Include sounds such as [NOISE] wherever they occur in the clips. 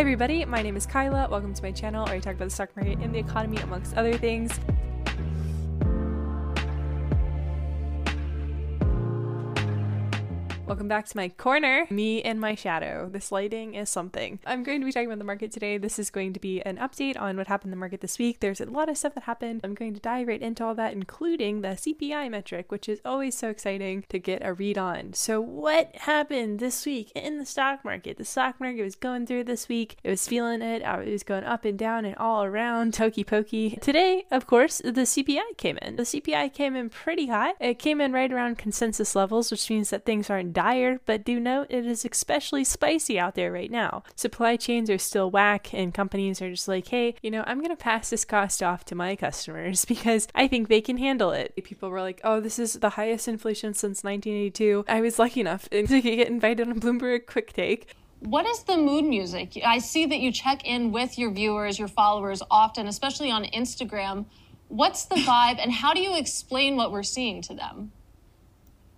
Hi, everybody. My name is Kyla. Welcome to my channel where I talk about the stock market and the economy, amongst other things. Welcome back to my corner, me and my shadow. This lighting is something. I'm going to be talking about the market today. This is going to be an update on what happened in the market this week. There's a lot of stuff that happened. I'm going to dive right into all that, including the CPI metric, which is always so exciting to get a read on. So, what happened this week in the stock market? The stock market was going through this week. It was feeling it. It was going up and down and all around, hokey pokey. Today, of course, the CPI came in. The CPI came in pretty high. It came in right around consensus levels, which means that things aren't dire, but do note it is especially spicy out there right now. Supply chains are still whack, and companies are just like, hey, you know, I'm going to pass this cost off to my customers [LAUGHS] because I think they can handle it. People were like, oh, this is the highest inflation since 1982. I was lucky enough [LAUGHS] to get invited on Bloomberg QuickTake. What is the mood music? I see that you check in with your viewers, your followers often, especially on Instagram. What's the vibe, and how do you explain what we're seeing to them?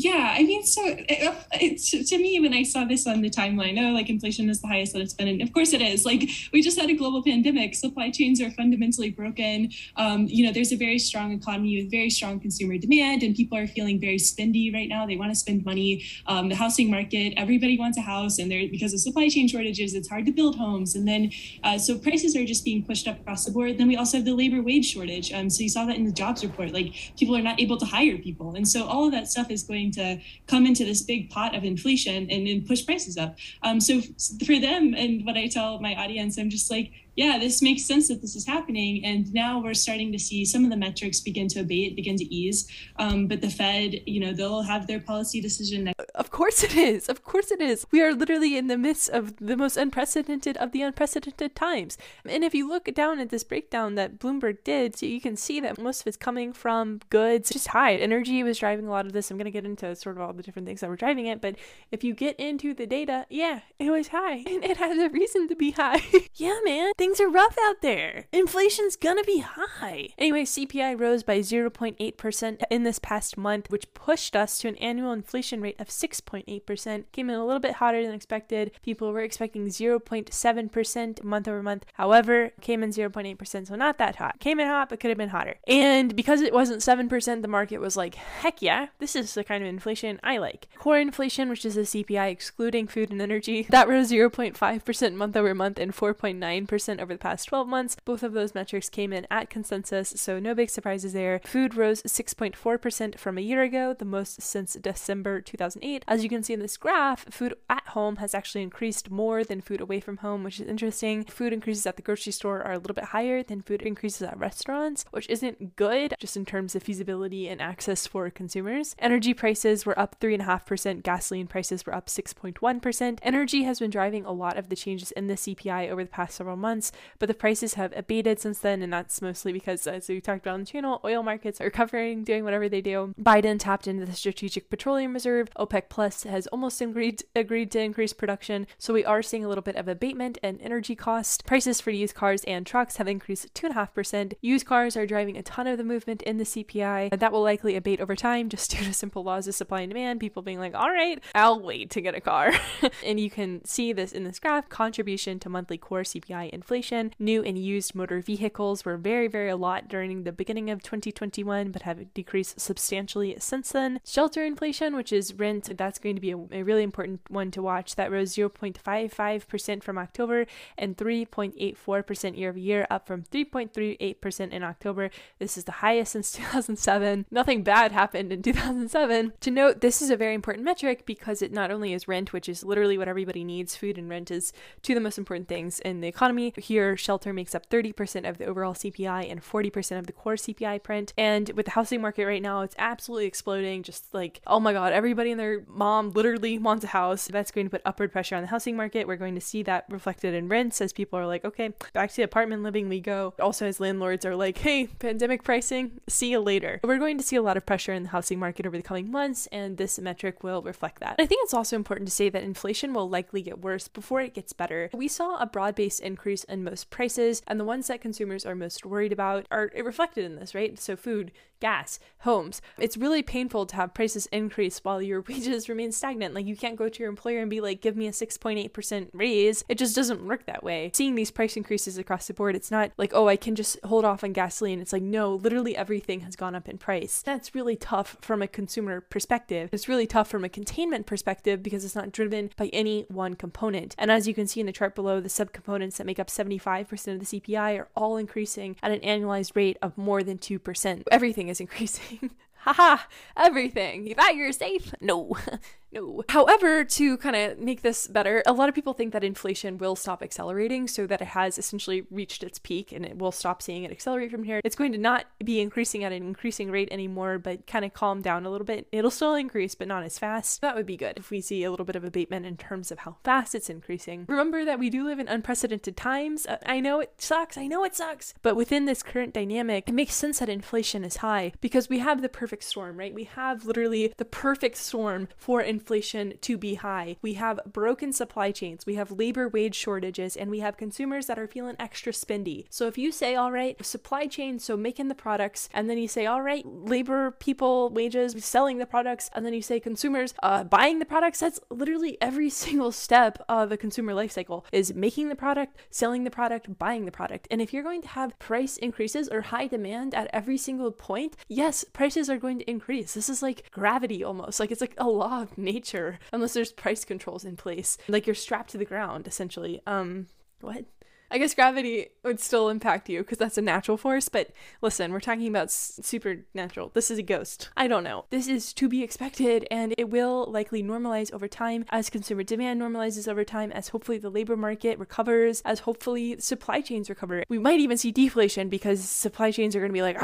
Yeah, I mean, so it, it, to me, when I saw this on the timeline, oh, like inflation is the highest that it's been, and of course it is. Like we just had a global pandemic, supply chains are fundamentally broken. Um, you know, there's a very strong economy with very strong consumer demand, and people are feeling very spendy right now. They want to spend money. Um, the housing market, everybody wants a house, and there because of supply chain shortages, it's hard to build homes. And then uh, so prices are just being pushed up across the board. Then we also have the labor wage shortage. Um, so you saw that in the jobs report, like people are not able to hire people, and so all of that stuff is going to come into this big pot of inflation and, and push prices up. Um, so for them, and what I tell my audience, I'm just like, yeah, this makes sense that this is happening. And now we're starting to see some of the metrics begin to abate, begin to ease. Um, but the Fed, you know, they'll have their policy decision next. Of course it is. Of course it is. We are literally in the midst of the most unprecedented of the unprecedented times. And if you look down at this breakdown that Bloomberg did, so you can see that most of it's coming from goods, just high. Energy was driving a lot of this. I'm going to get into sort of all the different things that were driving it. But if you get into the data, yeah, it was high. [LAUGHS] And it has a reason to be high. [LAUGHS] yeah, man. Things things are rough out there. Inflation's gonna be high. Anyway, CPI rose by 0.8% in this past month, which pushed us to an annual inflation rate of 6.8%. Came in a little bit hotter than expected. People were expecting 0.7% month over month. However, came in 0.8%, so not that hot. Came in hot, but could have been hotter. And because it wasn't 7%, the market was like, heck yeah, this is the kind of inflation I like. Core inflation, which is the CPI excluding food and energy, [LAUGHS] that rose 0.5% month over month and 4.9% over the past 12 months. Both of those metrics came in at consensus, so no big surprises there. Food rose 6.4% from a year ago, the most since December 2008. As you can see in this graph, food at home has actually increased more than food away from home, which is interesting. Food increases at the grocery store are a little bit higher than food increases at restaurants, which isn't good just in terms of feasibility and access for consumers. Energy prices were up 3.5%, gasoline prices were up 6.1%. Energy has been driving a lot of the changes in the CPI over the past several months but the prices have abated since then, and that's mostly because, as we talked about on the channel, oil markets are recovering, doing whatever they do. Biden tapped into the Strategic Petroleum Reserve. OPEC Plus has almost agreed agreed to increase production, so we are seeing a little bit of abatement and energy cost. Prices for used cars and trucks have increased two and a half percent. Used cars are driving a ton of the movement in the CPI. And that will likely abate over time, [LAUGHS] just due to simple laws of supply and demand. People being like, "All right, I'll wait to get a car," [LAUGHS] and you can see this in this graph: contribution to monthly core CPI inflation inflation. New and used motor vehicles were very, very a lot during the beginning of 2021, but have decreased substantially since then. Shelter inflation, which is rent, that's going to be a, a really important one to watch. That rose 0.55% from October and 3.84% year over year, up from 3.38% in October. This is the highest since [LAUGHS] 2007. Nothing bad happened in 2007. To note, this is a very important metric because it not only is rent, which is literally what everybody needs, food and rent is two of the most important things in the economy. Here, shelter makes up 30% of the overall CPI and 40% of the core CPI print. And with the housing market right now, it's absolutely exploding. Just like, oh my God, everybody and their mom literally wants a house. That's going to put upward pressure on the housing market. We're going to see that reflected in rents as people are like, okay, back to apartment living we go. Also, as landlords are like, hey, pandemic pricing, see you later. We're going to see a lot of pressure in the housing market over the coming months, and this metric will reflect that. I think it's also important to say that inflation will likely get worse before it gets better. We saw a broad based increase in most prices, and the ones that consumers are most worried about are reflected in this, right? So food gas, homes. It's really painful to have prices increase while your [LAUGHS] wages remain stagnant. Like you can't go to your employer and be like, give me a 6.8% raise. It just doesn't work that way. Seeing these price increases across the board, it's not like, oh, I can just hold off on gasoline. It's like, no, literally everything has gone up in price. That's really tough from a consumer perspective. It's really tough from a containment perspective because it's not driven by any one component. And as you can see in the chart below, the subcomponents that make up 75% of the CPI are all increasing at an annualized rate of more than 2%. Everything is increasing. [LAUGHS] Haha, everything. You thought you were safe? No. [LAUGHS] No. However, to kind of make this better, a lot of people think that inflation will stop accelerating so that it has essentially reached its peak and it will stop seeing it accelerate from here. It's going to not be increasing at an increasing rate anymore, but kind of calm down a little bit. It'll still increase, but not as fast. That would be good if we see a little bit of abatement in terms of how fast it's increasing. Remember that we do live in unprecedented times. Uh, I know it sucks. I know it sucks. But within this current dynamic, it makes sense that inflation is high because we have the perfect storm, right? We have literally the perfect storm for inflation inflation to be high. We have broken supply chains, we have labor wage shortages, and we have consumers that are feeling extra spendy. So if you say, all right, supply chain, so making the products, and then you say, all right, labor, people, wages, selling the products, and then you say consumers uh, buying the products, that's literally every [LAUGHS] single step of a consumer life cycle is making the product, selling the product, buying the product. And if you're going to have price increases or high demand at every single point, yes, prices are going to increase. This is like gravity almost. Like it's like a law of nature [LAUGHS] unless there's price controls in place. Like you're strapped to the ground essentially. Um what? I guess gravity would still impact you because that's a natural force, but listen, we're talking about s- supernatural. This is a ghost. I don't know. This is to be expected and it will likely normalize over time as consumer demand normalizes over time, as hopefully the labor market recovers, as hopefully supply chains recover. We might even see deflation because supply chains are going to be like,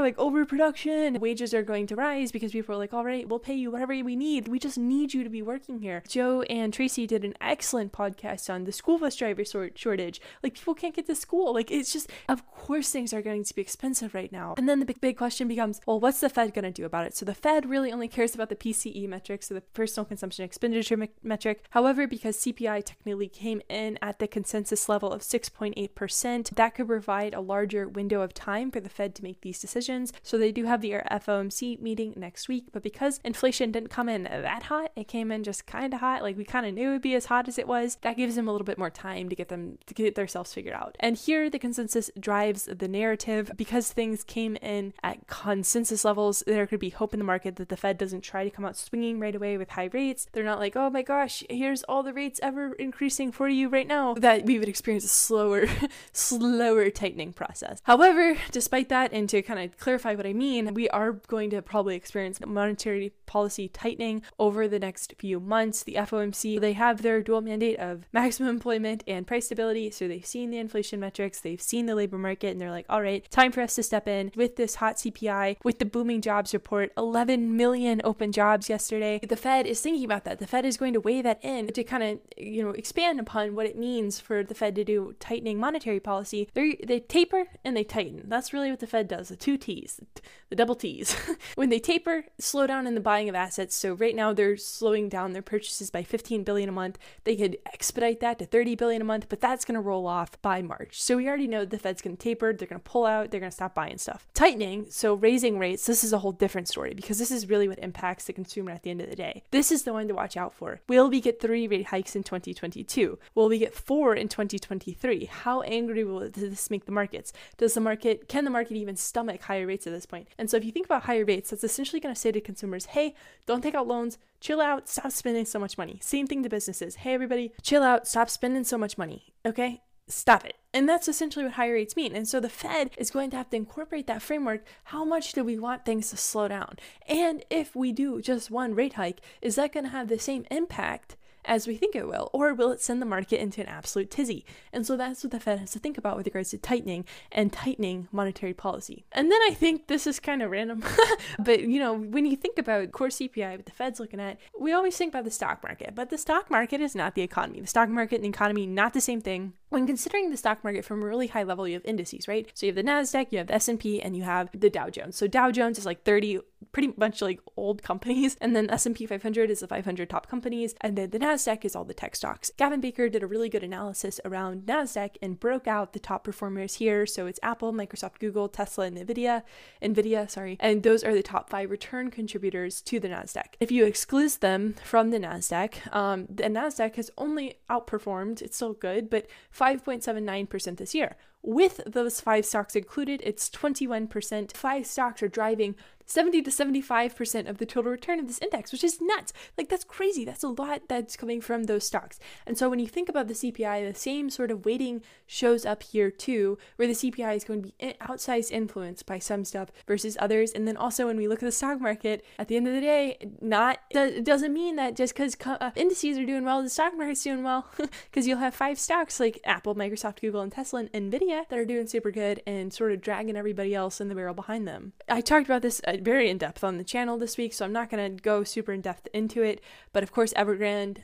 like overproduction. Wages are going to rise because people are like, all right, we'll pay you whatever we need. We just need you to be working here. Joe and Tracy did an excellent podcast on the school bus driver shortage like people can't get to school. Like it's just, of course, things are going to be expensive right now. And then the big, big question becomes, well, what's the Fed going to do about it? So the Fed really only cares about the PCE metric, so the personal consumption expenditure me- metric. However, because CPI technically came in at the consensus level of 6.8%, that could provide a larger window of time for the Fed to make these decisions. So they do have the FOMC meeting next week, but because inflation didn't come in that hot, it came in just kind of hot. Like we kind of knew it would be as hot as it was. That gives them a little bit more time to get them to get themselves figured out. And here the consensus drives the narrative because things came in at consensus levels. There could be hope in the market that the Fed doesn't try to come out swinging right away with high rates. They're not like, oh my gosh, here's all the rates ever increasing for you right now. That we would experience a slower, [LAUGHS] slower tightening process. However, despite that, and to kind of clarify what I mean, we are going to probably experience monetary policy tightening over the next few months. The FOMC, they have their dual mandate of maximum employment and price stability. So they've seen the inflation metrics, they've seen the labor market, and they're like, all right, time for us to step in with this hot CPI, with the booming jobs report, 11 million open jobs yesterday. The Fed is thinking about that. The Fed is going to weigh that in to kind of, you know, expand upon what it means for the Fed to do tightening monetary policy. They they taper and they tighten. That's really what the Fed does. The two T's, the double T's. [LAUGHS] when they taper, slow down in the buying of assets. So right now they're slowing down their purchases by 15 billion a month. They could expedite that to 30 billion a month, but that's going to roll off by March. So we already know the Fed's going to taper, they're going to pull out, they're going to stop buying stuff. Tightening, so raising rates, this is a whole different story because this is really what impacts the consumer at the end of the day. This is the one to watch out for. Will we get three rate hikes in 2022? Will we get four in 2023? How angry will this make the markets? Does the market, can the market even stomach higher rates at this point? And so if you think about higher rates, that's essentially going to say to consumers, hey, don't take out loans, chill out, stop spending so much money. Same thing to businesses. Hey, everybody, chill out, stop spending so much money. Okay? Stop it. And that's essentially what higher rates mean. And so the Fed is going to have to incorporate that framework. How much do we want things to slow down? And if we do just one rate hike, is that going to have the same impact as we think it will? Or will it send the market into an absolute tizzy? And so that's what the Fed has to think about with regards to tightening and tightening monetary policy. And then I think this is kind of random, [LAUGHS] but you know, when you think about core CPI, what the Fed's looking at, we always think about the stock market, but the stock market is not the economy. The stock market and the economy, not the same thing when considering the stock market from a really high level, you have indices, right? So you have the Nasdaq, you have the S&P, and you have the Dow Jones. So Dow Jones is like 30 pretty much like old [LAUGHS] companies, and then S&P 500 is the 500 top companies, and then the Nasdaq is all the tech stocks. Gavin Baker did a really good analysis around Nasdaq and broke out the top performers here. So it's Apple, Microsoft, Google, Tesla, and Nvidia, Nvidia, sorry, and those are the top five return contributors to the Nasdaq. If you exclude them from the Nasdaq, um, the Nasdaq has only outperformed. It's still good, but 5.79% this year. With those five stocks included, it's 21%. Five stocks are driving 70 to 75% of the total return of this index, which is nuts. Like, that's crazy. That's a lot that's coming from those stocks. And so, when you think about the CPI, the same sort of weighting shows up here too, where the CPI is going to be outsized influence by some stuff versus others. And then also, when we look at the stock market, at the end of the day, not it doesn't mean that just because uh, indices are doing well, the stock market's doing well, [LAUGHS] because you'll have five stocks like Apple, Microsoft, Google, and Tesla, and Nvidia that are doing super good and sort of dragging everybody else in the barrel behind them. I talked about this uh, very in depth on the channel this week, so I'm not going to go super in depth into it. But of course, Evergrande,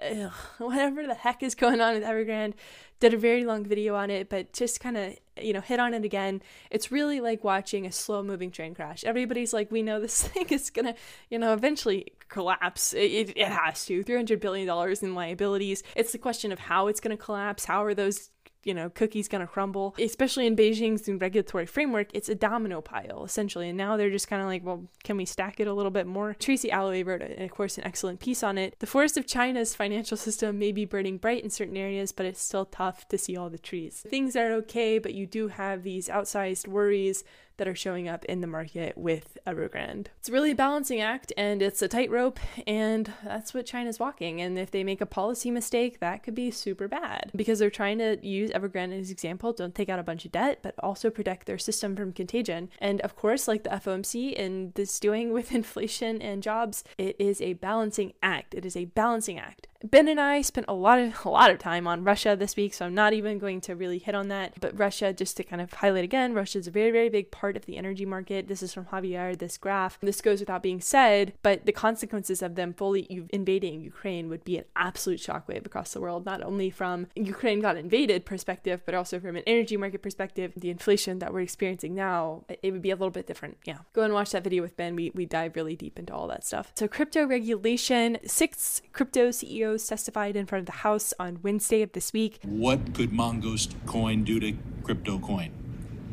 ugh, [LAUGHS] whatever the heck is going on with Evergrande, did a very long video on it, but just kind of, you know, hit on it again. It's really like watching a slow moving train crash. Everybody's like, we know this [LAUGHS] thing is going to, you know, eventually collapse. It, it has to. $300 billion in liabilities. It's the question of how it's going to collapse. How are those you know, cookies gonna crumble. Especially in Beijing's regulatory framework, it's a domino pile essentially. And now they're just kind of like, well, can we stack it a little bit more? Tracy Alloway wrote, of course, an excellent piece on it. The forest of China's financial system may be burning bright in certain areas, but it's still tough to see all the trees. Things are okay, but you do have these outsized worries that are showing up in the market with Evergrande. It's really a balancing act and it's a tightrope, and that's what China's walking. And if they make a policy mistake, that could be super bad because they're trying to use Evergrande as an example. Don't take out a bunch of debt, but also protect their system from contagion. And of course, like the FOMC and this doing with [LAUGHS] inflation and jobs, it is a balancing act. It is a balancing act. Ben and I spent a lot of [LAUGHS] a lot of time on Russia this week, so I'm not even going to really hit on that. But Russia, just to kind of highlight again, Russia is a very, very big part of the energy market. This is from Javier, this graph. This goes without being said, but the consequences of them fully invading Ukraine would be an absolute shockwave across the world, not only from Ukraine got invaded perspective, but also from an energy market perspective. The inflation that we're experiencing now, it would be a little bit different. Yeah. Go and watch that video with Ben. We we dive really deep into all that stuff. So crypto regulation, six crypto CEOs testified in front of the House on Wednesday of this week. What could Mongoose coin do to crypto coin?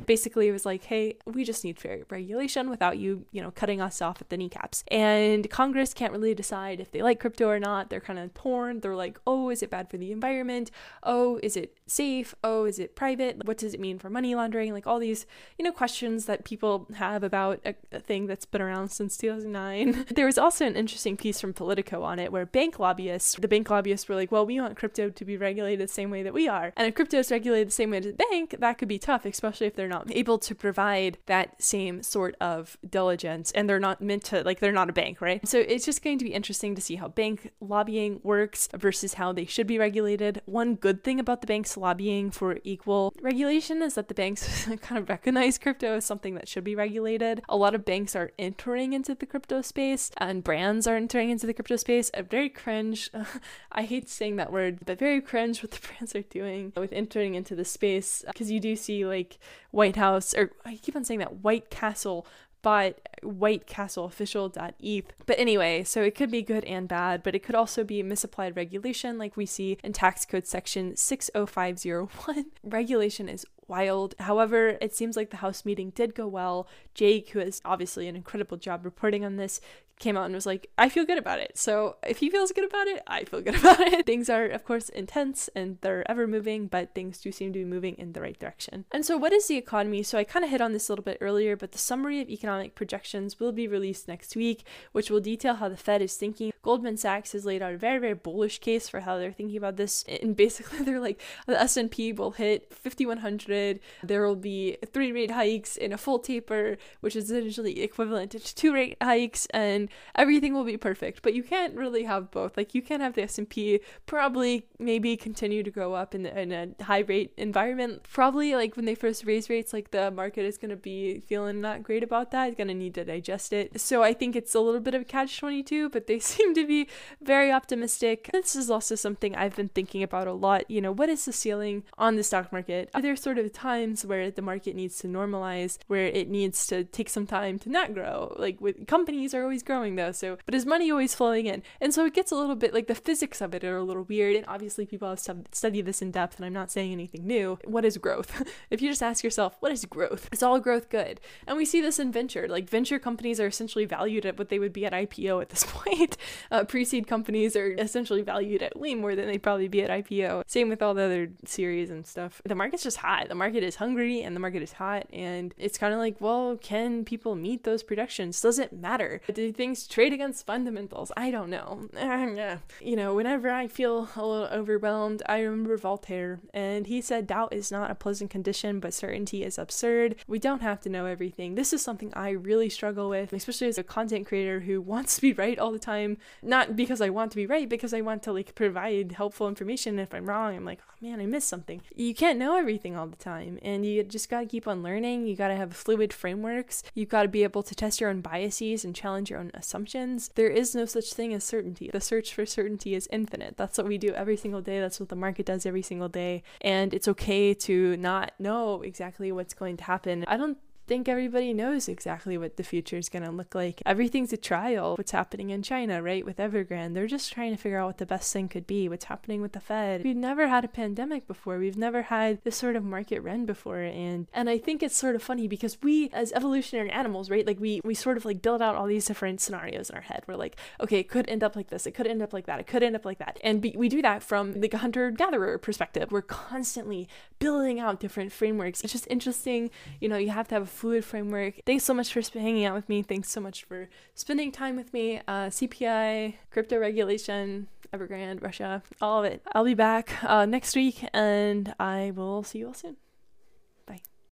Basically it was like, hey, we just need fair regulation without you, you know, cutting us off at the kneecaps. And Congress can't really decide if they like crypto or not. They're kind of torn. They're like, oh, is it bad for the environment? Oh, is it safe? Oh, is it private? What does it mean for money laundering? Like all these, you know, questions that people have about a, a thing that's been around since 2009. [LAUGHS] there was also an interesting piece from Politico on it where bank lobbyists, the bank lobbyists were like, well, we want crypto to be regulated the same way that we are. And if crypto is regulated the same way as a bank, that could be tough, especially if they're not not able to provide that same sort of diligence and they're not meant to like they're not a bank right? So it's just going to be interesting to see how bank lobbying works versus how they should be regulated. One good thing about the banks lobbying for equal regulation is that the banks [LAUGHS] kind of recognize crypto as something that should be regulated. A lot of banks are entering into the crypto space and brands are entering into the crypto space. I'm very cringe [LAUGHS] i hate saying that word but very cringe what the [LAUGHS] brands are doing with entering into the space because you do see like White House, or I keep on saying that White Castle but whitecastleofficial.eth. But anyway, so it could be good and bad, but it could also be misapplied regulation like we see in tax code section 60501. [LAUGHS] regulation is wild. However, it seems like the House meeting did go well. Jake, who has obviously an incredible job reporting on this, came out and was like, I feel good about it. So if he feels good about it, I feel good [LAUGHS] about it. things are, of course, intense and they're ever moving, but things do seem to be moving in the right direction. And so, what is the economy? So, I kind of hit on this a little bit earlier, but the summary of economic projections will be released next week, which will detail how the Fed is thinking. Goldman Sachs has laid out a very, very bullish case for how they're thinking about this. And basically, [LAUGHS] they're like, the S&P will hit 5100. There will be three rate hikes in a full taper, which is essentially equivalent to two rate hikes. And everything will be perfect. But you can't really have both. Like you can't have the S&P probably maybe continue to go up in, in a high rate environment. Probably like when they first raise rates, like the market is going to be feeling not great about that. It's going to need to digest it. So I think it's a little bit of a catch 22, but they [LAUGHS] seem to be very optimistic. This is also something I've been thinking about a lot. You know, what is the ceiling on the stock market? Are there sort of times where the market needs to normalize, where it needs to take some time to not grow? Like with companies are always growing though, so but is money always flowing in? And so it gets a little bit like the physics of it are a little weird. And obviously people have studied this in depth, and I'm not saying anything new. What is growth? [LAUGHS] if you just ask yourself, what is growth? Is all growth good? And we see this in venture. Like venture companies are essentially valued at what they would be at IPO at this [LAUGHS] point. Uh, pre-seed companies are essentially valued at way more than they'd probably be at IPO. Same with all the other series and stuff. The market's just hot. The market is hungry and the market is hot. And it's kind of like, well, can people meet those projections? Does it matter? Do things trade against fundamentals? I don't know. [LAUGHS] you know, whenever I feel a little overwhelmed, I remember Voltaire, and he said, Doubt is not a pleasant condition, but certainty is absurd. We don't have to know everything. This is something I really struggle with, especially as a content creator who [LAUGHS] wants to be right all the time. Not because I want to be right, because I want to like provide helpful information. If I'm wrong, I'm like, oh man, I missed something. You can't know everything all the time, and you just gotta keep on learning. You gotta have fluid frameworks. You've gotta be able to test your own biases and challenge your own assumptions. There is no such thing as certainty. The search for certainty is infinite. That's what we do every single day. That's what the market does every single day. And it's okay to not know exactly what's going to happen. I don't think everybody knows exactly what the future is going to look like. Everything's a trial. What's happening in China, right? With Evergrande, they're just trying to figure out what the best thing could be. What's happening with the Fed? We've never had a pandemic before. We've never had this sort of market run before, and and I think it's sort of funny because we, as evolutionary animals, right? Like we we sort of like build out all these different scenarios in our head. We're like, okay, it could end up like this. It could end up like that. It could end up like that. And be, we do that from like a hunter gatherer perspective. We're constantly building out different frameworks. It's just interesting. You know, you have to have fluid framework. Thanks so much for hanging out with me. Thanks so much for spending time with me. Uh, CPI, crypto regulation, Evergrande, Russia, all of it. I'll be back uh, next week and I will see you all soon.